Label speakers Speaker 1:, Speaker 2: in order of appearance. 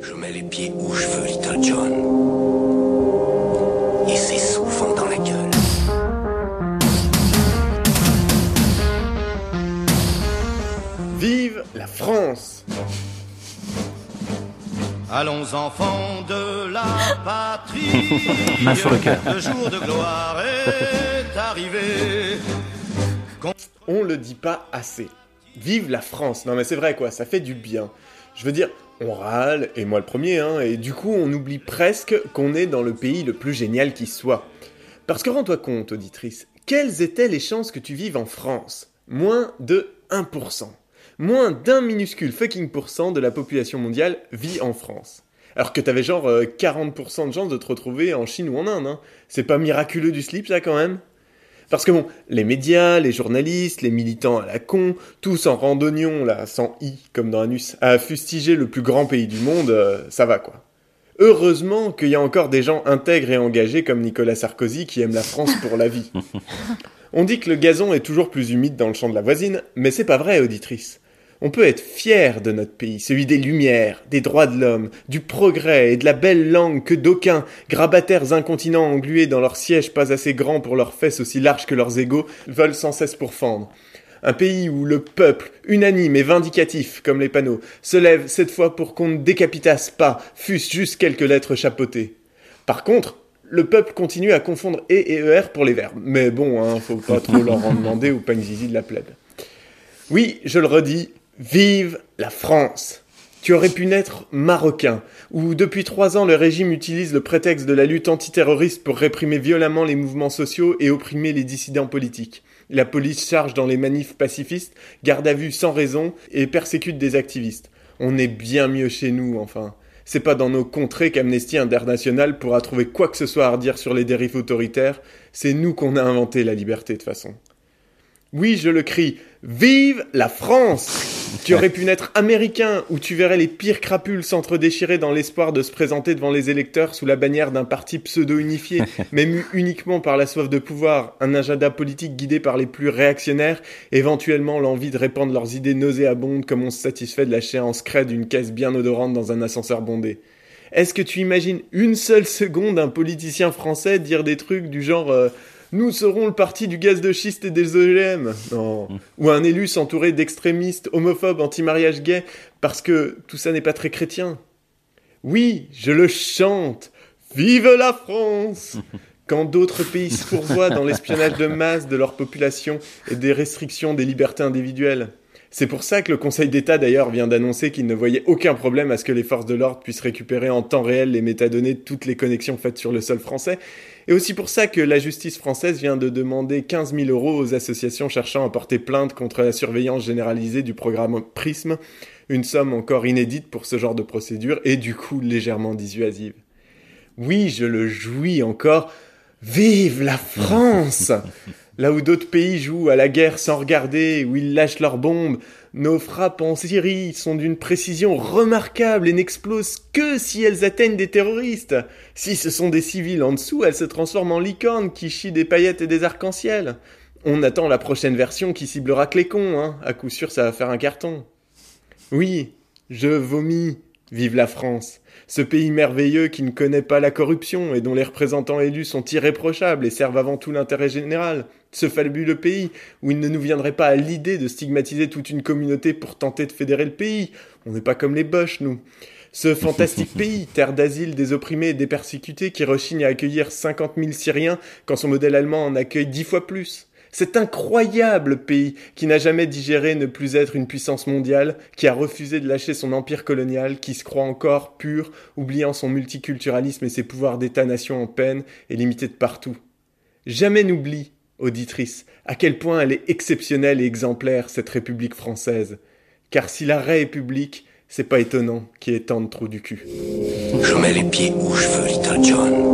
Speaker 1: Je mets les pieds où je veux, Little John. Et c'est souvent dans la gueule.
Speaker 2: Vive la France
Speaker 3: Allons enfants de la patrie,
Speaker 4: Main sur le cœur.
Speaker 3: le jour de gloire est arrivé.
Speaker 2: On le dit pas assez. Vive la France Non mais c'est vrai quoi, ça fait du bien. Je veux dire, on râle, et moi le premier, hein, et du coup on oublie presque qu'on est dans le pays le plus génial qui soit. Parce que rends-toi compte, auditrice, quelles étaient les chances que tu vives en France? Moins de 1%. Moins d'un minuscule fucking pourcent de la population mondiale vit en France. Alors que t'avais genre euh, 40% de chances de te retrouver en Chine ou en Inde. Hein. C'est pas miraculeux du slip ça quand même? Parce que bon, les médias, les journalistes, les militants à la con, tous en randonnion, là, sans i, comme dans Anus, à fustiger le plus grand pays du monde, euh, ça va quoi. Heureusement qu'il y a encore des gens intègres et engagés comme Nicolas Sarkozy qui aiment la France pour la vie. On dit que le gazon est toujours plus humide dans le champ de la voisine, mais c'est pas vrai, auditrice. On peut être fier de notre pays, celui des lumières, des droits de l'homme, du progrès et de la belle langue que d'aucuns, grabataires incontinents englués dans leurs sièges pas assez grands pour leurs fesses aussi larges que leurs égaux, veulent sans cesse pourfendre. Un pays où le peuple, unanime et vindicatif comme les panneaux, se lève cette fois pour qu'on ne décapitasse pas, fût-ce juste quelques lettres chapeautées. Par contre, le peuple continue à confondre et et er pour les verbes. Mais bon, hein, faut pas trop leur en demander ou pas de la plèbe. Oui, je le redis, vive la France tu aurais pu naître marocain, où depuis trois ans le régime utilise le prétexte de la lutte antiterroriste pour réprimer violemment les mouvements sociaux et opprimer les dissidents politiques. La police charge dans les manifs pacifistes, garde à vue sans raison et persécute des activistes. On est bien mieux chez nous, enfin. C'est pas dans nos contrées qu'Amnesty International pourra trouver quoi que ce soit à redire sur les dérives autoritaires. C'est nous qu'on a inventé la liberté de façon. Oui, je le crie. Vive la France Tu aurais pu naître américain, où tu verrais les pires crapules s'entre-déchirer dans l'espoir de se présenter devant les électeurs sous la bannière d'un parti pseudo-unifié, mais mu uniquement par la soif de pouvoir, un agenda politique guidé par les plus réactionnaires, éventuellement l'envie de répandre leurs idées nauséabondes comme on se satisfait de lâcher en secret d'une caisse bien odorante dans un ascenseur bondé. Est-ce que tu imagines une seule seconde un politicien français dire des trucs du genre euh, nous serons le parti du gaz de schiste et des OGM. Non. Ou un élu s'entourer d'extrémistes, homophobes, anti-mariage gay, parce que tout ça n'est pas très chrétien. Oui, je le chante. Vive la France Quand d'autres pays se fourvoient dans l'espionnage de masse de leur population et des restrictions des libertés individuelles. C'est pour ça que le Conseil d'État d'ailleurs vient d'annoncer qu'il ne voyait aucun problème à ce que les forces de l'ordre puissent récupérer en temps réel les métadonnées de toutes les connexions faites sur le sol français et aussi pour ça que la justice française vient de demander 15 000 euros aux associations cherchant à porter plainte contre la surveillance généralisée du programme Prism, une somme encore inédite pour ce genre de procédure et du coup légèrement dissuasive. Oui, je le jouis encore. Vive la France Là où d'autres pays jouent à la guerre sans regarder, où ils lâchent leurs bombes, nos frappes en Syrie sont d'une précision remarquable et n'explosent que si elles atteignent des terroristes. Si ce sont des civils en dessous, elles se transforment en licornes qui chient des paillettes et des arcs-en-ciel. On attend la prochaine version qui ciblera que les cons, hein. À coup sûr, ça va faire un carton. Oui, je vomis. Vive la France, ce pays merveilleux qui ne connaît pas la corruption et dont les représentants élus sont irréprochables et servent avant tout l'intérêt général. Ce fabuleux pays où il ne nous viendrait pas à l'idée de stigmatiser toute une communauté pour tenter de fédérer le pays. On n'est pas comme les boches, nous. Ce fantastique pays, terre d'asile des opprimés et des persécutés qui rechigne à accueillir 50 000 Syriens quand son modèle allemand en accueille dix fois plus. Cet incroyable pays qui n'a jamais digéré ne plus être une puissance mondiale, qui a refusé de lâcher son empire colonial, qui se croit encore pur, oubliant son multiculturalisme et ses pouvoirs d'État-nation en peine et limité de partout. Jamais n'oublie, auditrice, à quel point elle est exceptionnelle et exemplaire, cette République française. Car si la République, c'est pas étonnant qu'il y ait tant de du cul.
Speaker 1: Je mets les pieds où je veux, Little John.